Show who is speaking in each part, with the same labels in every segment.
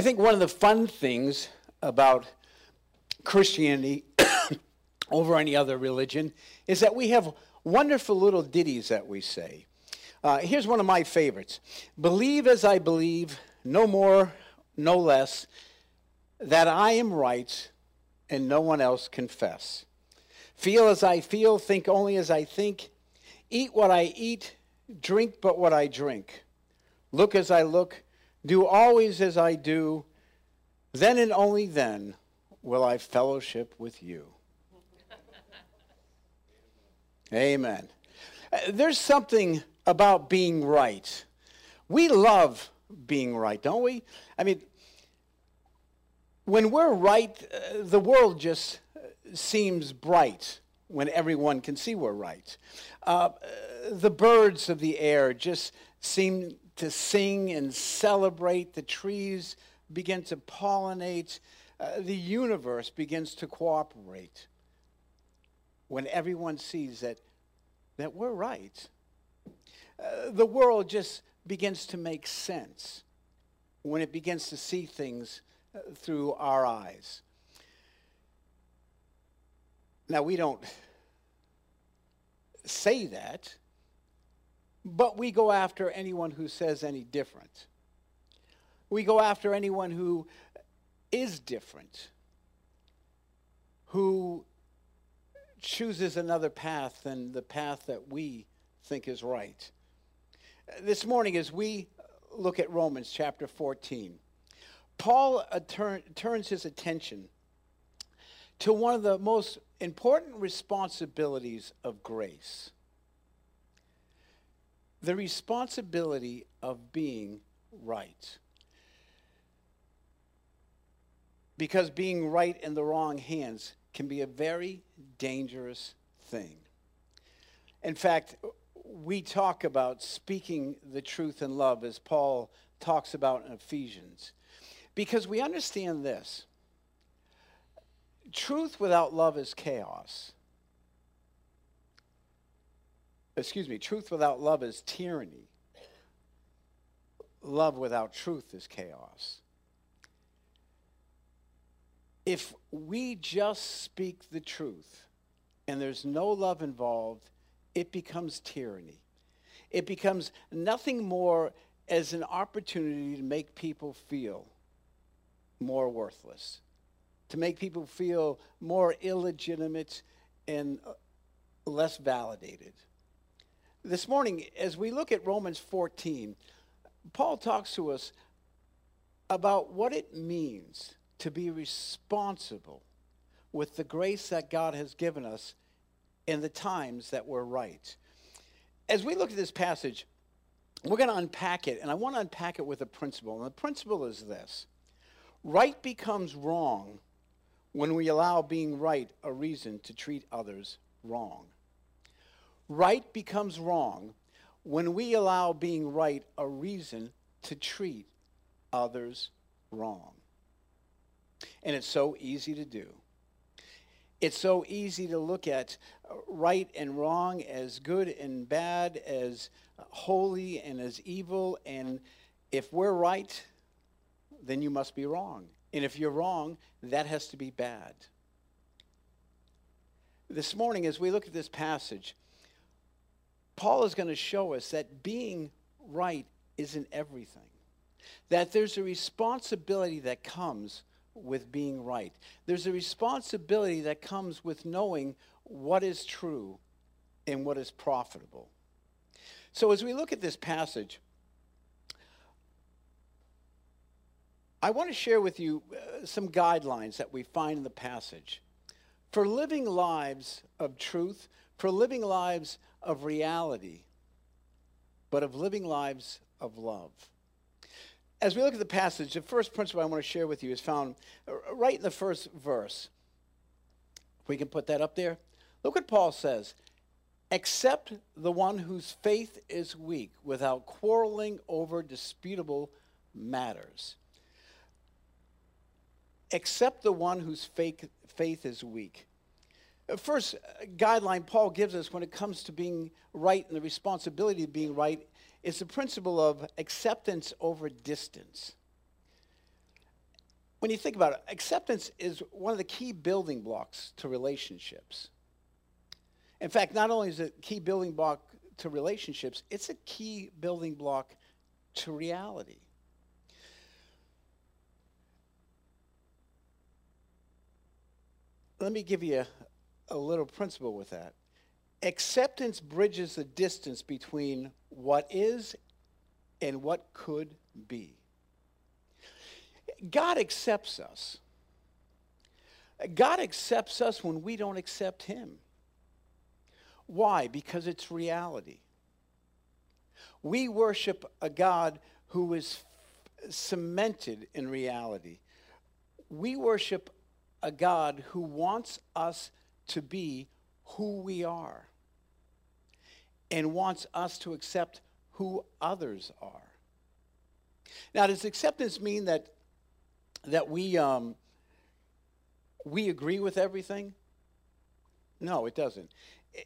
Speaker 1: I think one of the fun things about Christianity over any other religion is that we have wonderful little ditties that we say. Uh, here's one of my favorites Believe as I believe, no more, no less, that I am right and no one else confess. Feel as I feel, think only as I think, eat what I eat, drink but what I drink, look as I look, do always as I do, then and only then will I fellowship with you. Amen. There's something about being right. We love being right, don't we? I mean, when we're right, uh, the world just seems bright when everyone can see we're right. Uh, the birds of the air just seem to sing and celebrate. The trees begin to pollinate. Uh, the universe begins to cooperate when everyone sees that, that we're right. Uh, the world just begins to make sense when it begins to see things uh, through our eyes. Now, we don't say that, but we go after anyone who says any different. We go after anyone who is different, who chooses another path than the path that we think is right. This morning, as we look at Romans chapter 14, Paul turn, turns his attention to one of the most important responsibilities of grace the responsibility of being right. Because being right in the wrong hands can be a very dangerous thing. In fact, we talk about speaking the truth in love as Paul talks about in Ephesians. Because we understand this truth without love is chaos. Excuse me, truth without love is tyranny. Love without truth is chaos. If we just speak the truth and there's no love involved, it becomes tyranny. It becomes nothing more as an opportunity to make people feel more worthless, to make people feel more illegitimate and less validated. This morning, as we look at Romans 14, Paul talks to us about what it means to be responsible with the grace that God has given us in the times that we're right. As we look at this passage, we're going to unpack it, and I want to unpack it with a principle. And the principle is this right becomes wrong when we allow being right a reason to treat others wrong. Right becomes wrong when we allow being right a reason to treat others wrong. And it's so easy to do. It's so easy to look at uh, right and wrong as good and bad, as holy and as evil. And if we're right, then you must be wrong. And if you're wrong, that has to be bad. This morning, as we look at this passage, Paul is going to show us that being right isn't everything, that there's a responsibility that comes with being right. There's a responsibility that comes with knowing what is true and what is profitable. So, as we look at this passage, I want to share with you uh, some guidelines that we find in the passage for living lives of truth, for living lives of reality, but of living lives of love as we look at the passage, the first principle I want to share with you is found right in the first verse. We can put that up there. Look what Paul says. Accept the one whose faith is weak without quarreling over disputable matters. Accept the one whose faith, faith is weak. Uh, first uh, guideline Paul gives us when it comes to being right and the responsibility of being right is the principle of acceptance over distance. when you think about it, acceptance is one of the key building blocks to relationships. In fact, not only is it a key building block to relationships, it's a key building block to reality. Let me give you a, little principle with that. Acceptance bridges the distance between what is and what could be. God accepts us. God accepts us when we don't accept Him. Why? Because it's reality. We worship a God who is cemented in reality. We worship a God who wants us to be who we are and wants us to accept who others are. Now, does acceptance mean that that we um, we agree with everything? No, it doesn't.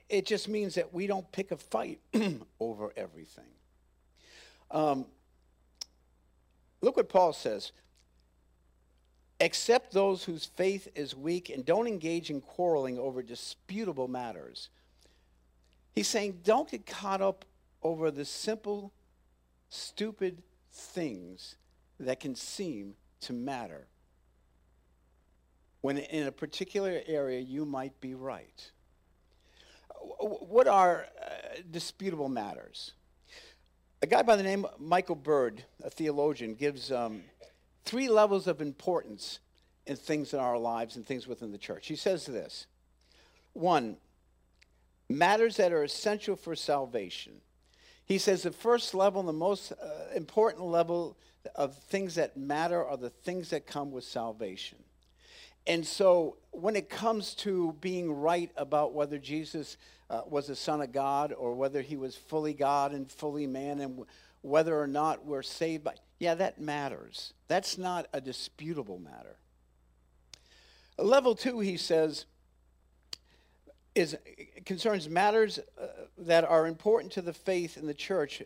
Speaker 1: It just means that we don't pick a fight over everything. Um, look what Paul says. Accept those whose faith is weak and don't engage in quarreling over disputable matters. He's saying, don't get caught up over the simple, stupid things that can seem to matter. When in a particular area you might be right. What are uh, disputable matters? A guy by the name of Michael Bird, a theologian, gives um, three levels of importance in things in our lives and things within the church. He says this one, matters that are essential for salvation. He says the first level, the most uh, important level of things that matter are the things that come with salvation. And so when it comes to being right about whether Jesus uh, was the Son of God or whether he was fully God and fully man and whether or not we're saved by, yeah, that matters. That's not a disputable matter. Level two, he says, is concerns matters uh, that are important to the faith in the church,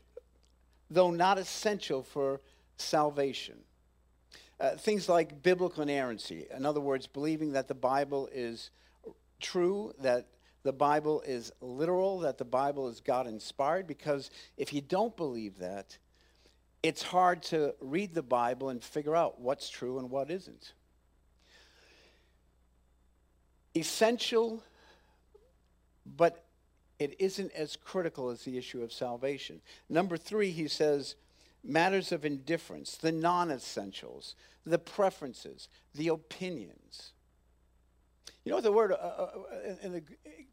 Speaker 1: though not essential for salvation. Uh, things like biblical inerrancy, in other words, believing that the Bible is true, that the Bible is literal, that the Bible is God inspired, because if you don't believe that, it's hard to read the Bible and figure out what's true and what isn't. Essential but it isn't as critical as the issue of salvation. Number three, he says, matters of indifference, the non essentials, the preferences, the opinions. You know what the word uh, uh, uh in the,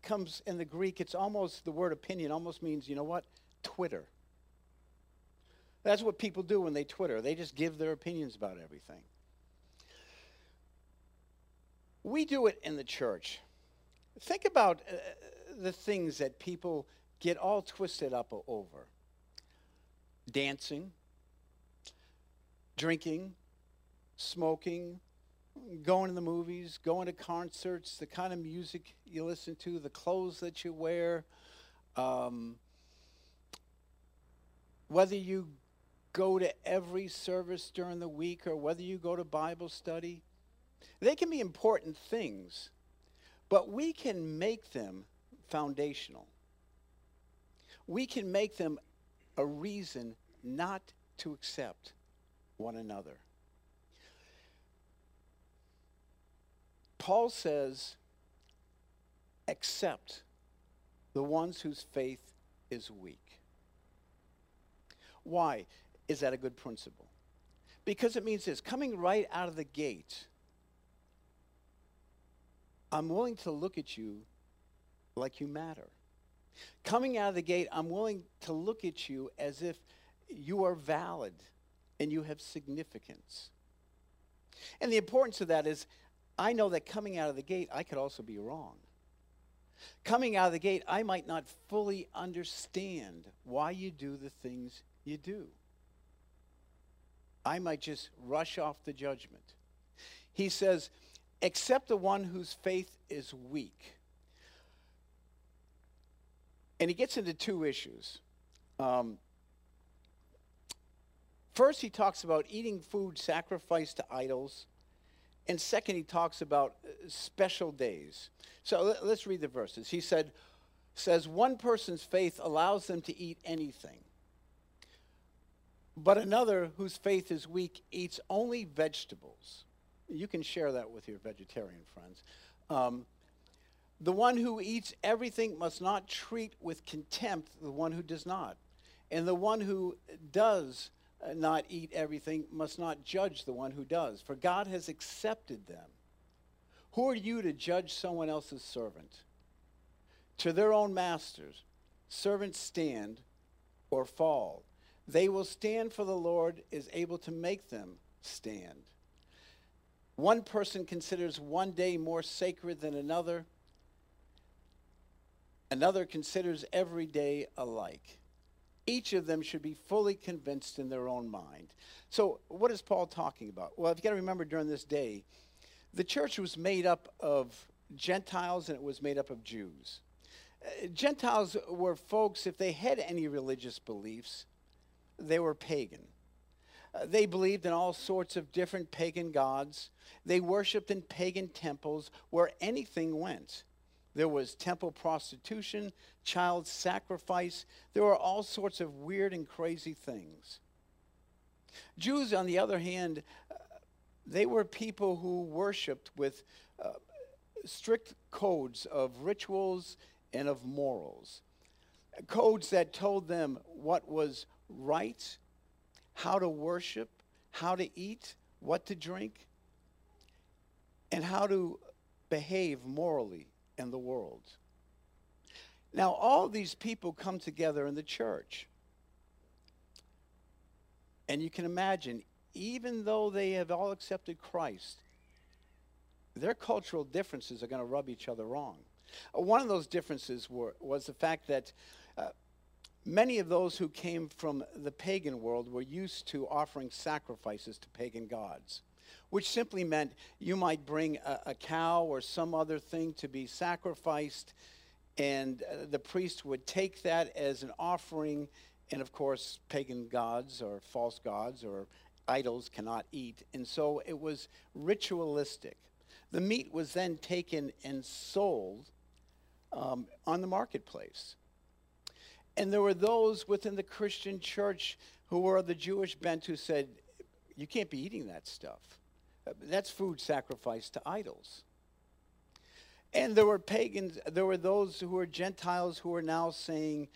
Speaker 1: comes in the Greek? It's almost, the word opinion almost means, you know what? Twitter. That's what people do when they Twitter. They just give their opinions about everything. We do it in the church. Think about uh, the things that people get all twisted up over dancing, drinking, smoking, going to the movies, going to concerts, the kind of music you listen to, the clothes that you wear, um, whether you go to every service during the week or whether you go to Bible study. They can be important things, but we can make them foundational. We can make them a reason not to accept one another. Paul says, accept the ones whose faith is weak. Why is that a good principle? Because it means this coming right out of the gate, I'm willing to look at you like you matter. Coming out of the gate, I'm willing to look at you as if you are valid and you have significance. And the importance of that is I know that coming out of the gate, I could also be wrong. Coming out of the gate, I might not fully understand why you do the things you do. I might just rush off the judgment. He says, except the one whose faith is weak and he gets into two issues. Um, first, he talks about eating food sacrificed to idols And second, he talks about uh, special days. So let, us read the verses. He said, says, one person's faith allows them to eat anything. But another whose faith is weak eats only vegetables. You can share that with your vegetarian friends. Um, the one who eats everything must not treat with contempt the one who does not. And the one who does Uh, not eat everything must not judge the one who does, for God has accepted them. Who are you to judge someone else's servant? To their own masters, servants stand or fall. They will stand, for the Lord is able to make them stand. One person considers one day more sacred than another, another considers every day alike each of them should be fully convinced in their own mind. So, what is Paul talking about? Well, if you've got to remember during this day, the church was made up of Gentiles and it was made up of Jews. Uh, Gentiles were folks, if they had any religious beliefs, they were pagan. Uh, they believed in all sorts of different pagan gods. They worshiped in pagan temples where anything went. There was temple prostitution, child sacrifice. There were all sorts of weird and crazy things. Jews, on the other hand, uh, they were people who worshiped with uh, strict codes of rituals and of morals. Codes that told them what was right, how to worship, how to eat, what to drink, and how to behave morally in the world. Now, all these people come together in the church. And you can imagine, even though they have all accepted Christ, their cultural differences are going to rub each other wrong. Uh, one of those differences were, was the fact that uh, many of those who came from the pagan world were used to offering sacrifices to pagan gods which simply meant you might bring a, a cow or some other thing to be sacrificed, and uh, the priest would take that as an offering. And of course, pagan gods or false gods or idols cannot eat. And so it was ritualistic. The meat was then taken and sold um, on the marketplace. And there were those within the Christian church who were of the Jewish bent who said, You can't be eating that stuff. That's food sacrificed to idols. And there were pagans, there were those who were Gentiles who are now saying,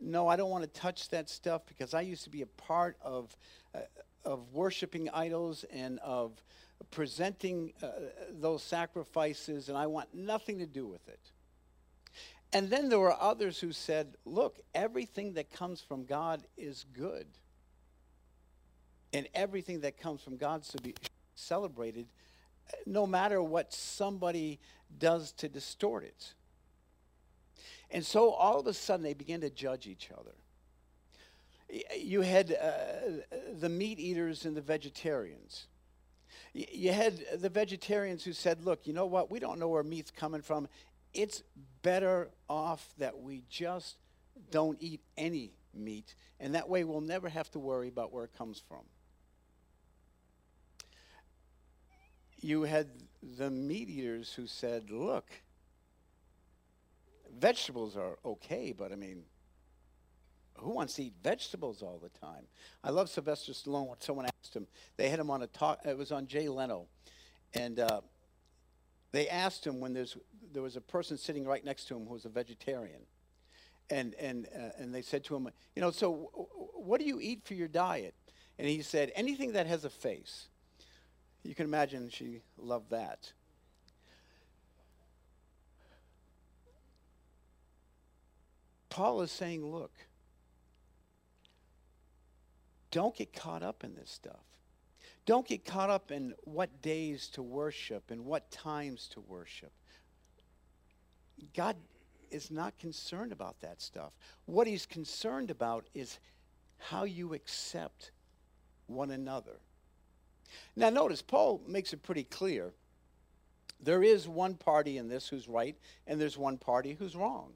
Speaker 1: no, I don't want to touch that stuff because I used to be a part of, uh, of worshiping idols and of presenting uh, those sacrifices, and I want nothing to do with it. And then there were others who said, look, everything that comes from God is good. And everything that comes from God be, celebrated no matter what somebody does to distort it. And so all of a sudden they began to judge each other. You had uh, the meat eaters and the vegetarians. You had the vegetarians who said, look, you know what? We don't know where meat's coming from. It's better off that we just don't eat any meat, and that way we'll never have to worry about where it comes from. You had the meat eaters who said, look, vegetables are okay, but I mean, who wants to eat vegetables all the time? I love Sylvester Stallone. When someone asked him, they had him on a talk. It was on Jay Leno, and uh, they asked him when there's there was a person sitting right next to him who was a vegetarian, and and uh, and they said to him, you know, so what do you eat for your diet? And he said, anything that has a face. You can imagine she loved that. Paul is saying, look, don't get caught up in this stuff. Don't get caught up in what days to worship and what times to worship. God is not concerned about that stuff. What he's concerned about is how you accept one another. Now, notice, Paul makes it pretty clear. There is one party in this who's right, and there's one party who's wrong.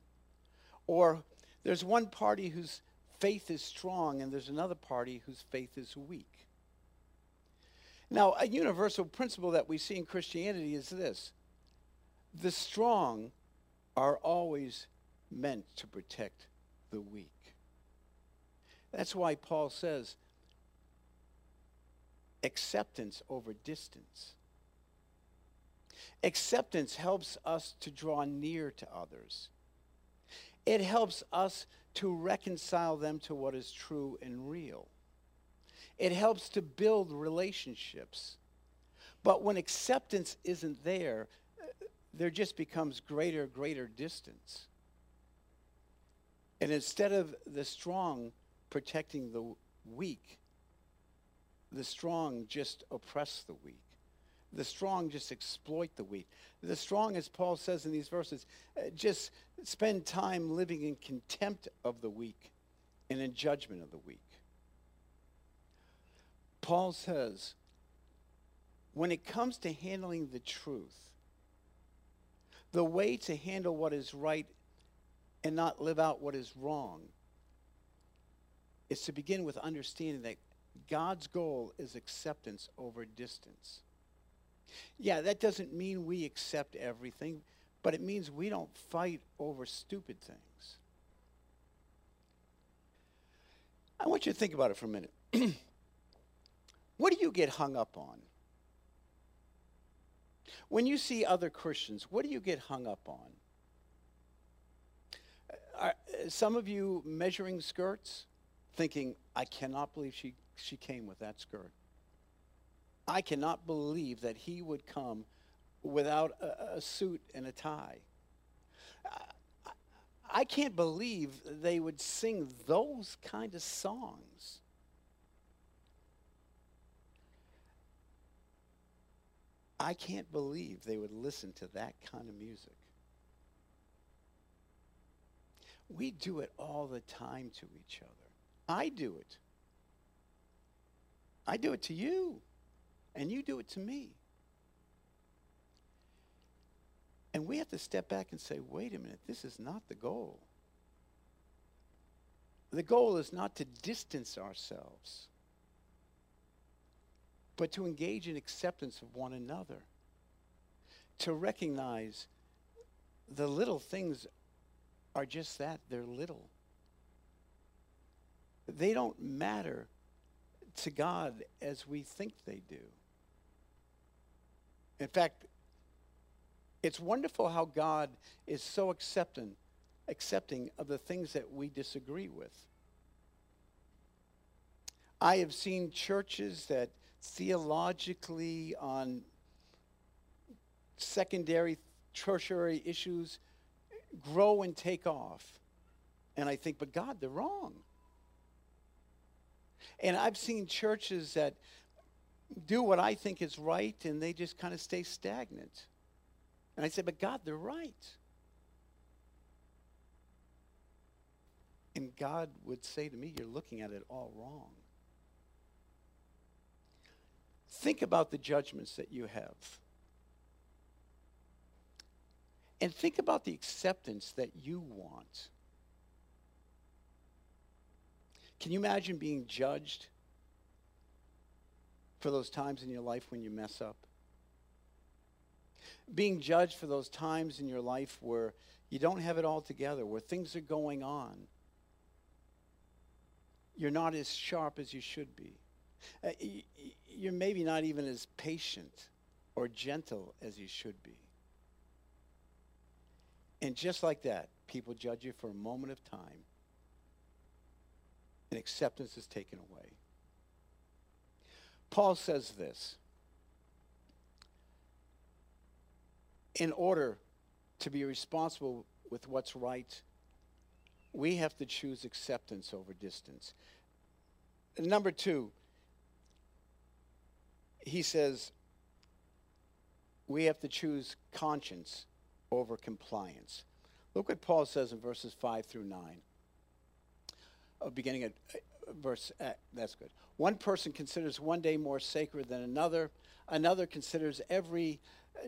Speaker 1: Or there's one party whose faith is strong, and there's another party whose faith is weak. Now, a universal principle that we see in Christianity is this the strong are always meant to protect the weak. That's why Paul says acceptance over distance. Acceptance helps us to draw near to others. It helps us to reconcile them to what is true and real. It helps to build relationships. But when acceptance isn't there, uh, there just becomes greater, greater distance. And instead of the strong protecting the weak, the strong just oppress the weak. The strong just exploit the weak. The strong, as Paul says in these verses, uh, just spend time living in contempt of the weak and in judgment of the weak. Paul says, when it comes to handling the truth, the way to handle what is right and not live out what is wrong is to begin with understanding that God's goal is acceptance over distance. Yeah, that doesn't mean we accept everything, but it means we don't fight over stupid things. I want you to think about it for a minute. what do you get hung up on? When you see other Christians, what do you get hung up on? Uh, are uh, some of you measuring skirts, thinking, I cannot believe she, she came with that skirt. I cannot believe that he would come without a, a suit and a tie. I, I can't believe they would sing those kind of songs. I can't believe they would listen to that kind of music. We do it all the time to each other. I do it. I do it to you and you do it to me. And we have to step back and say, wait a minute, this is not the goal. The goal is not to distance ourselves, but to engage in acceptance of one another, to recognize the little things are just that they're little. They don't matter to God as we think they do. In fact, it's wonderful how God is so accepting, accepting of the things that we disagree with. I have seen churches that theologically on secondary, tertiary issues grow and take off. And I think, but God, they're wrong. And I've seen churches that do what I think is right and they just kind of stay stagnant. And I say, but God, they're right. And God would say to me, You're looking at it all wrong. Think about the judgments that you have. And think about the acceptance that you want. Can you imagine being judged for those times in your life when you mess up. Being judged for those times in your life where you don't have it all together, where things are going on. You're not as sharp as you should be. Uh, you're maybe not even as patient or gentle as you should be. And just like that, people judge you for a moment of time, and acceptance is taken away. Paul says this In order to be responsible with what's right, we have to choose acceptance over distance. Number two, he says we have to choose conscience over compliance. Look what Paul says in verses 5 through 9. Uh, beginning at uh, verse, uh, that's good. One person considers one day more sacred than another, another considers every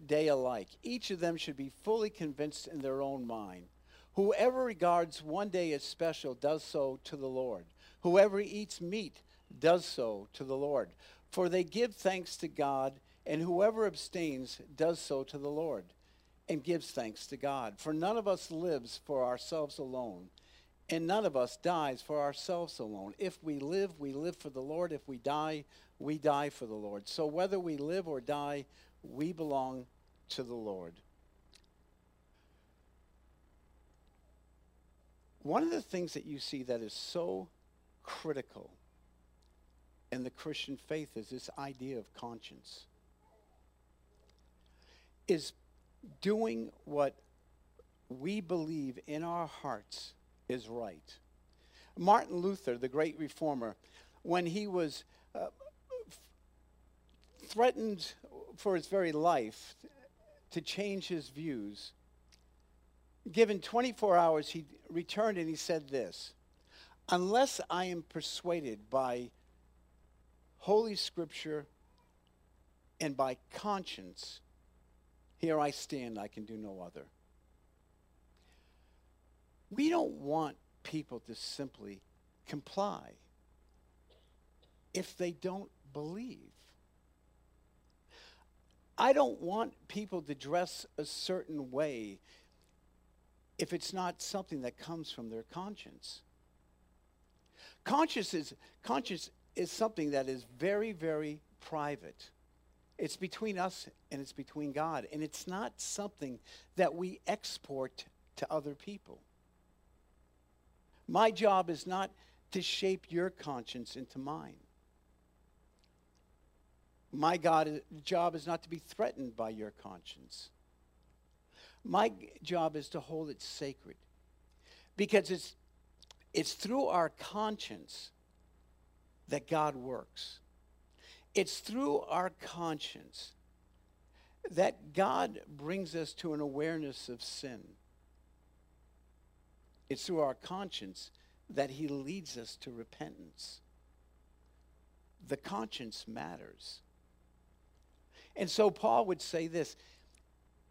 Speaker 1: day alike. Each of them should be fully convinced in their own mind. Whoever regards one day as special does so to the Lord. Whoever eats meat does so to the Lord. for they give thanks to God, and whoever abstains does so to the Lord and gives thanks to God. For none of us lives for ourselves alone, and none of us dies for ourselves alone. If we live, we live for the Lord. If we die, we die for the Lord. So whether we live or die, we belong to the Lord. One of the things that you see that is so critical in the Christian faith is this idea of conscience. Is doing what we believe in our hearts is right. Martin Luther, the great reformer, when he was uh, threatened for his very life to change his views, given 24 hours, he returned and he said this Unless I am persuaded by Holy Scripture and by conscience, here I stand, I can do no other. We don't want people to simply comply if they don't believe. I don't want people to dress a certain way if it's not something that comes from their conscience. Conscience is, conscience is something that is very, very private. It's between us and it's between God. And it's not something that we export to other people. My job is not to shape your conscience into mine. My God, job is not to be threatened by your conscience. My job is to hold it sacred because it's, it's through our conscience that God works. It's through our conscience that God brings us to an awareness of sin. It's through our conscience that He leads us to repentance. The conscience matters. And so Paul would say this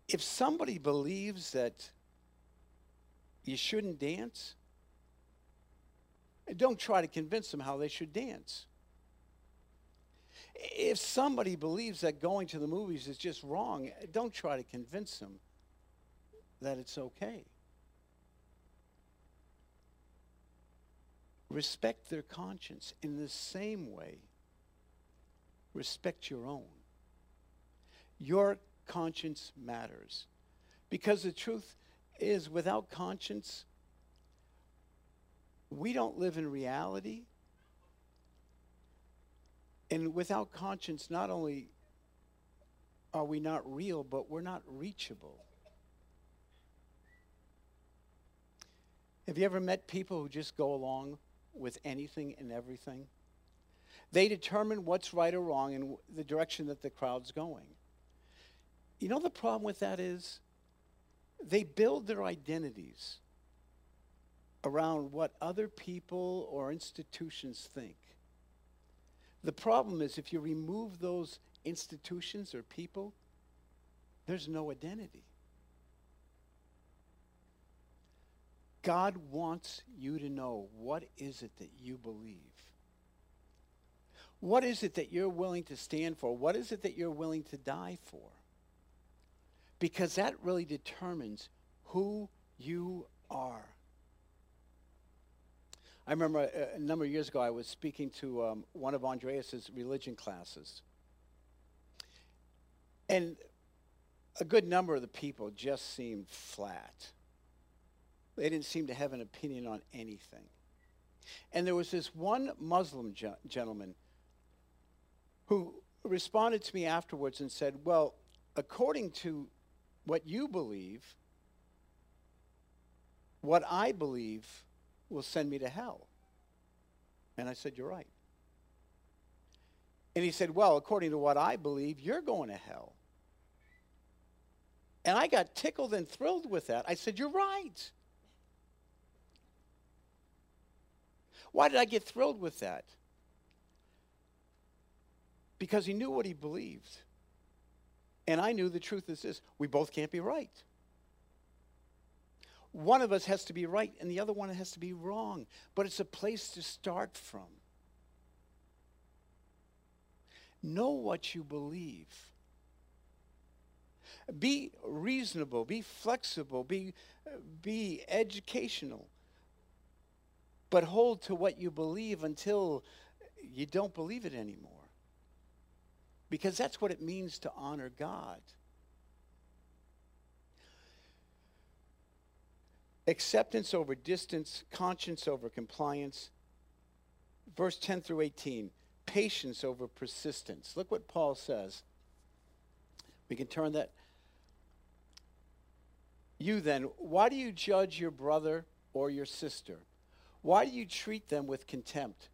Speaker 1: if somebody believes that you shouldn't dance, don't try to convince them how they should dance. If somebody believes that going to the movies is just wrong, don't try to convince them that it's okay. Respect their conscience in the same way. Respect your own. Your conscience matters. Because the truth is, without conscience, we don't live in reality. And without conscience, not only are we not real, but we're not reachable. Have you ever met people who just go along with anything and everything? They determine what's right or wrong and the direction that the crowd's going. You know the problem with that is they build their identities around what other people or institutions think. The problem is if you remove those institutions or people, there's no identity. God wants you to know what is it that you believe? What is it that you're willing to stand for? What is it that you're willing to die for? Because that really determines who you are. I remember a, a, number of years ago, I was speaking to um, one of Andreas's religion classes. And a good number of the people just seemed flat. They didn't seem to have an opinion on anything. And there was this one Muslim ge- gentleman who responded to me afterwards and said, Well, according to what you believe, what I believe will send me to hell. And I said, You're right. And he said, Well, according to what I believe, you're going to hell. And I got tickled and thrilled with that. I said, You're right. Why did I get thrilled with that? Because he knew what he believed. And I knew the truth is this we both can't be right one of us has to be right and the other one has to be wrong. But it's a place to start from. Know what you believe. Be reasonable, be flexible, be, be educational. But hold to what you believe until you don't believe it anymore. Because that's what it means to honor God. Acceptance over distance, conscience over compliance. Verse 10 through 18 patience over persistence. Look what Paul says. We can turn that. You then, why do you judge your brother or your sister? Why do you treat them with contempt?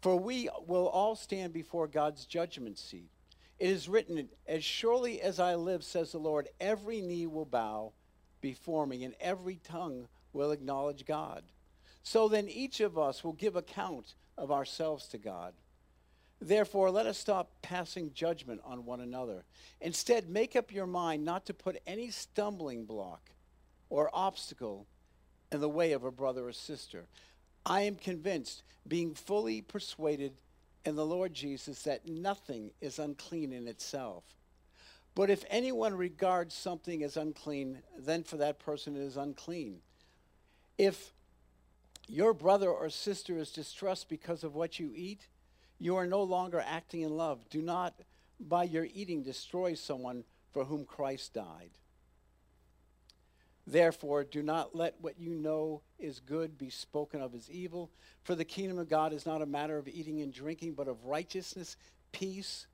Speaker 1: For we will all stand before God's judgment seat. It is written, As surely as I live, says the Lord, every knee will bow before me, and every tongue will acknowledge God. So then each of us will give account of ourselves to God. Therefore, let us stop passing judgment on one another. Instead, make up your mind not to put any stumbling block or obstacle in the way of a brother or sister. I am convinced, being fully persuaded in the Lord Jesus, that nothing is unclean in itself. But if anyone regards something as unclean, then for that person it is unclean. If your brother or sister is distressed because of what you eat, you are no longer acting in love. Do not, by your eating, destroy someone for whom Christ died. Therefore, do not let what you know is good be spoken of as evil, for the kingdom of God is not a matter of eating and drinking, but of righteousness, peace,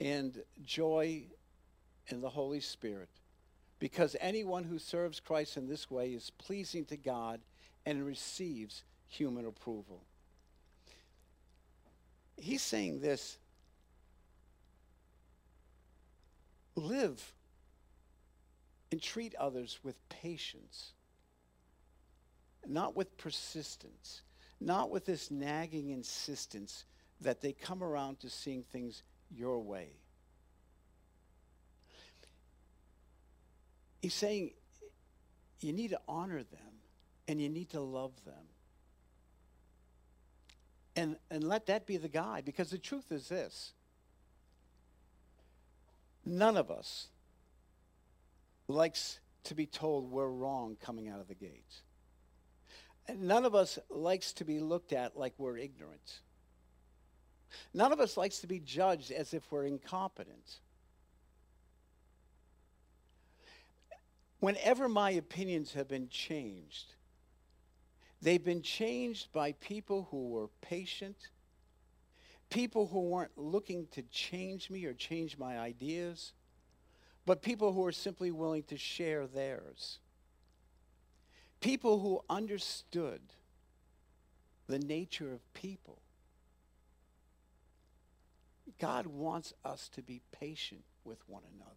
Speaker 1: and joy in the Holy Spirit. Because anyone who serves Christ in this way is pleasing to God and receives human approval he's saying this live and treat others with patience, not with persistence, not with this nagging insistence that they come around to seeing things your way. He's saying you need to honor them and you need to love them. And, and let that be the guide because the truth is this none of us likes to be told we're wrong coming out of the gates. None of us likes to be looked at like we're ignorant. None of us likes to be judged as if we're incompetent. Whenever my opinions have been changed, They've been changed by people who were patient, people who weren't looking to change me or change my ideas, but people who are simply willing to share theirs. People who understood the nature of people. God wants us to be patient with one another.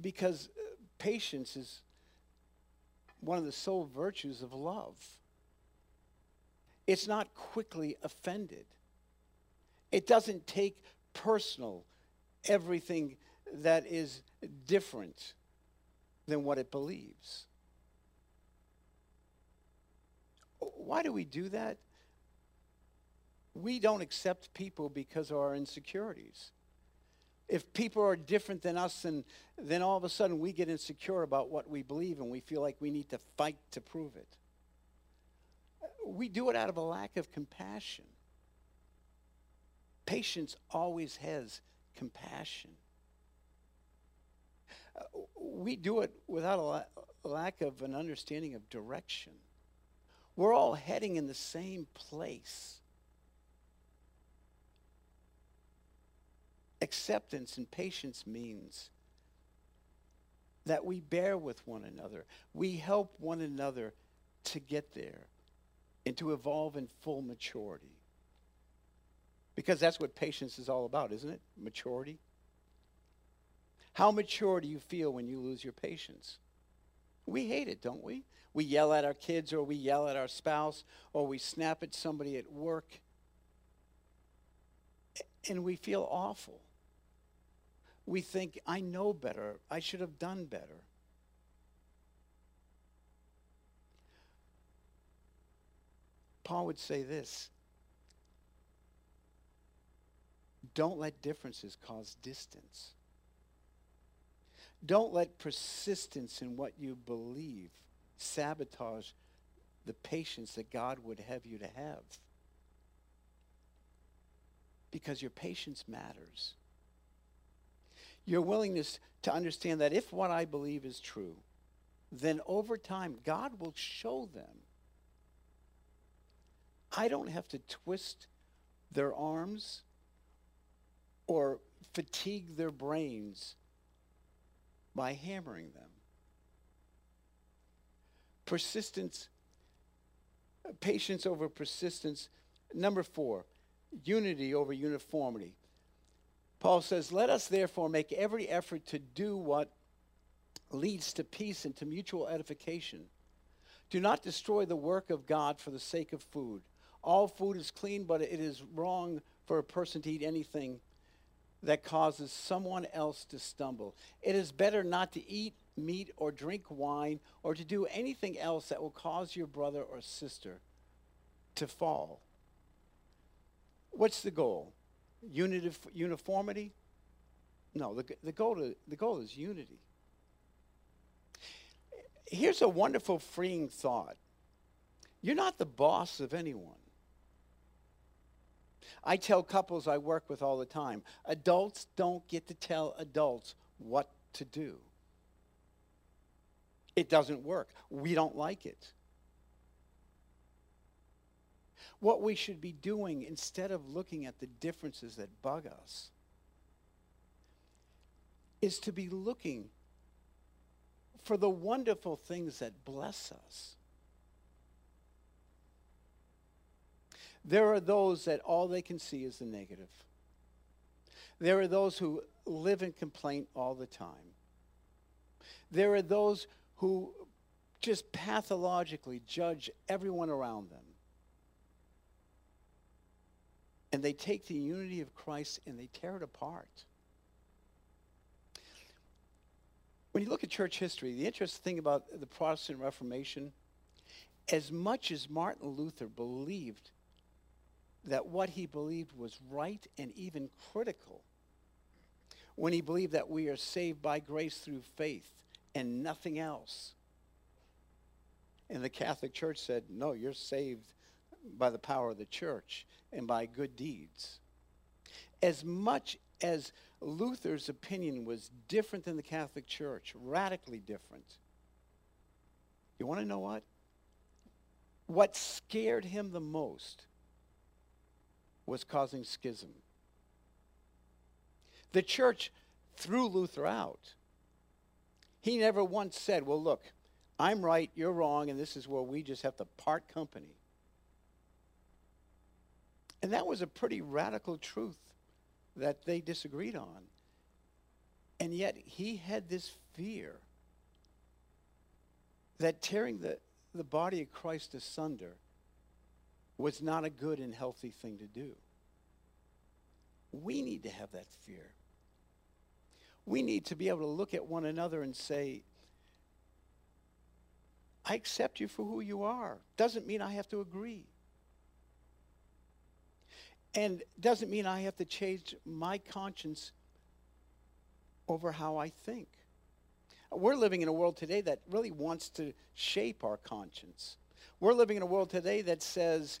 Speaker 1: Because uh, patience is one of the sole virtues of love. It's not quickly offended. It doesn't take personal everything that is different than what it believes. Why do we do that? We don't accept people because of our insecurities if people are different than us, then, then all of a sudden we get insecure about what we believe and we feel like we need to fight to prove it. We do it out of a lack of compassion. Patience always has compassion. Uh, we do it without a, la- a lack of an understanding of direction. We're all heading in the same place. Acceptance and patience means that we bear with one another. We help one another to get there and to evolve in full maturity. Because that's what patience is all about, isn't it? Maturity. How mature do you feel when you lose your patience? We hate it, don't we? We yell at our kids or we yell at our spouse or we snap at somebody at work and we feel awful we think, I know better. I should have done better. Paul would say this Don't let differences cause distance. Don't let persistence in what you believe sabotage the patience that God would have you to have. Because your patience matters. Your willingness to understand that if what I believe is true, then over time, God will show them. I don't have to twist their arms or fatigue their brains by hammering them. Persistence, patience over persistence. Number four, unity over uniformity. Paul says, Let us therefore make every effort to do what leads to peace and to mutual edification. Do not destroy the work of God for the sake of food. All food is clean, but it is wrong for a person to eat anything that causes someone else to stumble. It is better not to eat meat or drink wine or to do anything else that will cause your brother or sister to fall. What's the goal? Unity, uniformity? No, the, the, goal to, the goal is unity. Here's a wonderful freeing thought you're not the boss of anyone. I tell couples I work with all the time adults don't get to tell adults what to do. It doesn't work. We don't like it. What we should be doing instead of looking at the differences that bug us is to be looking for the wonderful things that bless us. There are those that all they can see is the negative. There are those who live in complaint all the time. There are those who just pathologically judge everyone around them. And they take the unity of Christ and they tear it apart. When you look at church history, the interesting thing about the Protestant Reformation, as much as Martin Luther believed that what he believed was right and even critical, when he believed that we are saved by grace through faith and nothing else. And the Catholic Church said, no, you're saved by the power of the church and by good deeds. As much as Luther's opinion was different than the Catholic Church, radically different, you want to know what? What scared him the most was causing schism. The church threw Luther out. He never once said, Well, look, I'm right, you're wrong, and this is where we just have to part company. And that was a pretty radical truth that they disagreed on. And yet he had this fear that tearing the, the body of Christ asunder was not a good and healthy thing to do. We need to have that fear. We need to be able to look at one another and say, I accept you for who you are. Doesn't mean I have to agree. And doesn't mean I have to change my conscience over how I think. We're living in a world today that really wants to shape our conscience. We're living in a world today that says,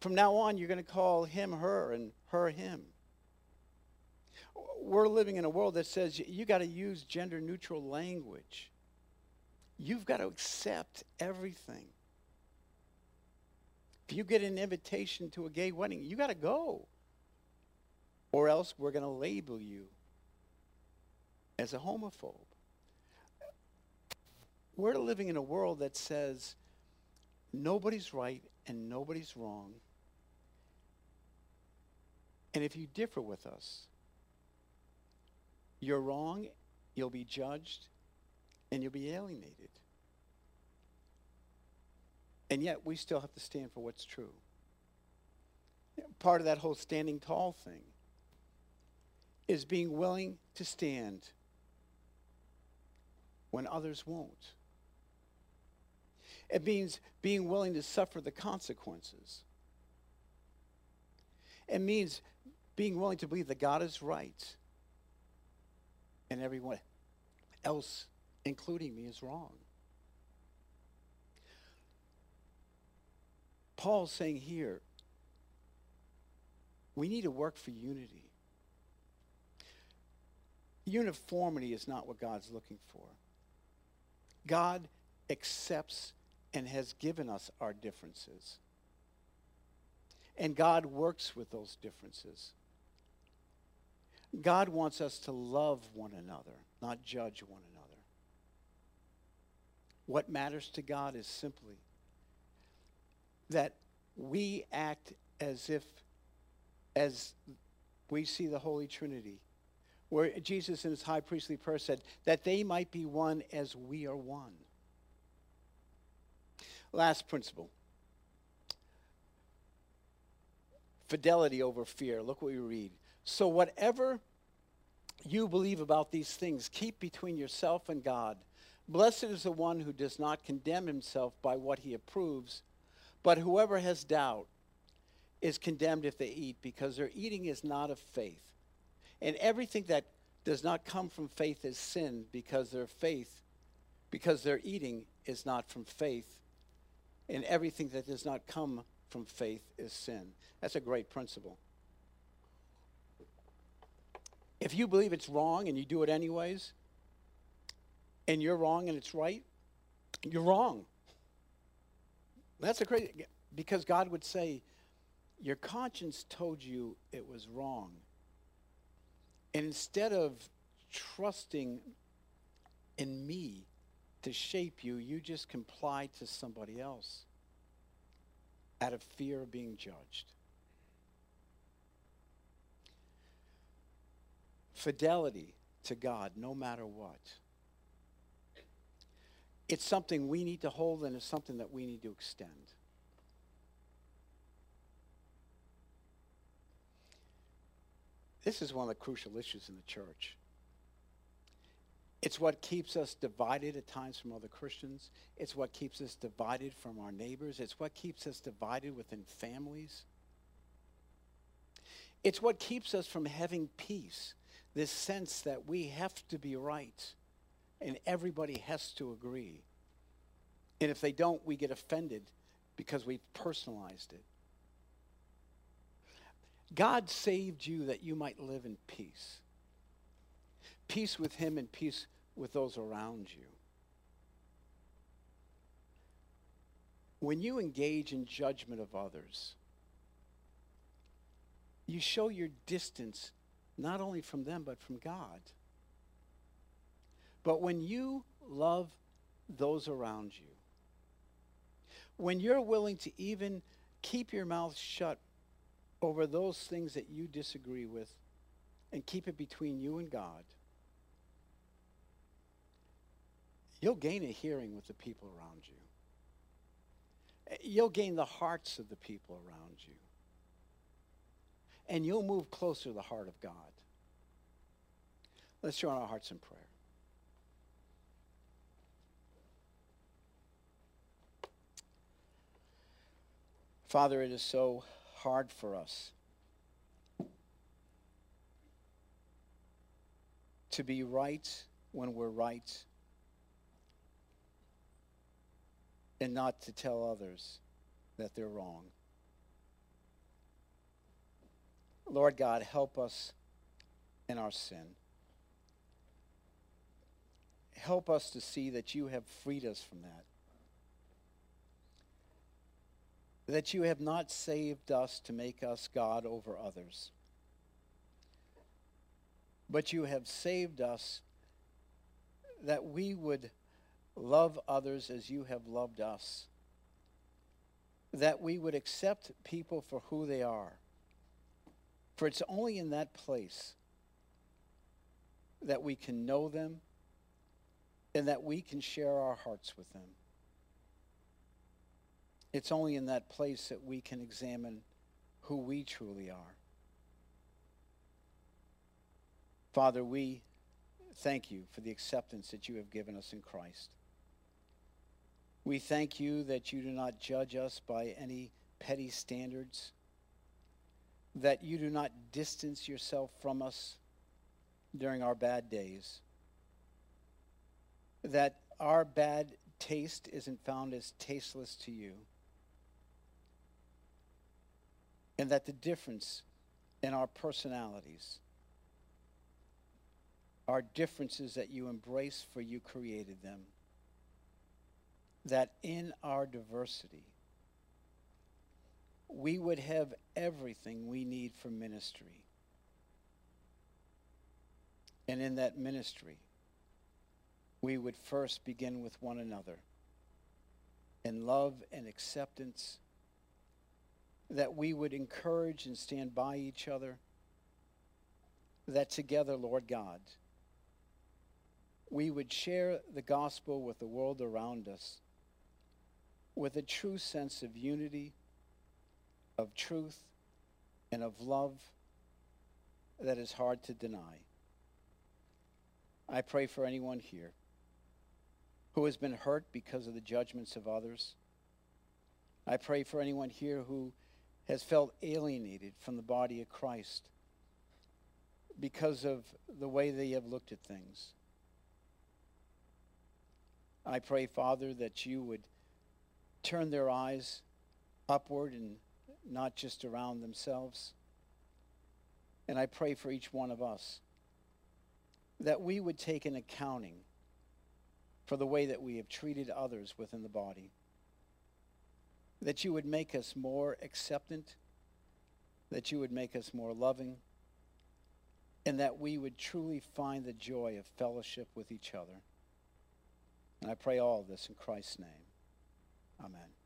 Speaker 1: from now on, you're going to call him her and her him. We're living in a world that says you got to use gender neutral language. You've got to accept everything. If you get an invitation to a gay wedding, you got to go. Or else we're going to label you as a homophobe. We're living in a world that says nobody's right and nobody's wrong. And if you differ with us, you're wrong, you'll be judged, and you'll be alienated. And yet, we still have to stand for what's true. Part of that whole standing tall thing is being willing to stand when others won't. It means being willing to suffer the consequences. It means being willing to believe that God is right and everyone else, including me, is wrong. Paul's saying here, we need to work for unity. Uniformity is not what God's looking for. God accepts and has given us our differences. And God works with those differences. God wants us to love one another, not judge one another. What matters to God is simply that we act as if, as we see the Holy Trinity, where Jesus in his high priestly prayer said, that they might be one as we are one. Last principle fidelity over fear. Look what we read. So, whatever you believe about these things, keep between yourself and God. Blessed is the one who does not condemn himself by what he approves, but whoever has doubt is condemned if they eat, because their eating is not of faith. And everything that does not come from faith is sin, because their faith, because their eating is not from faith. And everything that does not come from faith is sin. That's a great principle. If you believe it's wrong and you do it anyways, and you're wrong and it's right, you're wrong. That's a great, because God would say, Your conscience told you it was wrong. And instead of trusting in me to shape you, you just comply to somebody else out of fear of being judged. Fidelity to God, no matter what. It's something we need to hold and it's something that we need to extend. This is one of the crucial issues in the church. It's what keeps us divided at times from other Christians. It's what keeps us divided from our neighbors. It's what keeps us divided within families. It's what keeps us from having peace, this sense that we have to be right and everybody has to agree. And if they don't, we get offended because we've personalized it. God saved you that you might live in peace. Peace with Him and peace with those around you. When you engage in judgment of others, you show your distance not only from them, but from God. But when you love those around you, when you're willing to even keep your mouth shut over those things that you disagree with and keep it between you and God, you'll gain a hearing with the people around you. You'll gain the hearts of the people around you. And you'll move closer to the heart of God. Let's join our hearts in prayer. Father, it is so hard for us to be right when we're right and not to tell others that they're wrong. Lord God, help us in our sin. Help us to see that you have freed us from that. That you have not saved us to make us God over others, but you have saved us that we would love others as you have loved us, that we would accept people for who they are. For it's only in that place that we can know them and that we can share our hearts with them. It's only in that place that we can examine who we truly are. Father, we thank you for the acceptance that you have given us in Christ. We thank you that you do not judge us by any petty standards, that you do not distance yourself from us during our bad days, that our bad taste isn't found as tasteless to you, and that the difference in our personalities are differences that you embrace for you created them, that in our diversity, we would have everything we need for ministry. And in that ministry, we would first begin with one another in love and acceptance, that we would encourage and stand by each other, that together, Lord God, we would share the gospel with the world around us with a true sense of unity of truth and of love that is hard to deny. I pray for anyone here who has been hurt because of the judgments of others. I pray for anyone here who has felt alienated from the body of Christ because of the way they have looked at things. I pray, Father, that you would turn their eyes upward and not just around themselves. And I pray for each one of us that we would take an accounting for the way that we have treated others within the body. That you would make us more acceptant, that you would make us more loving, and that we would truly find the joy of fellowship with each other. And I pray all this in Christ's name. Amen.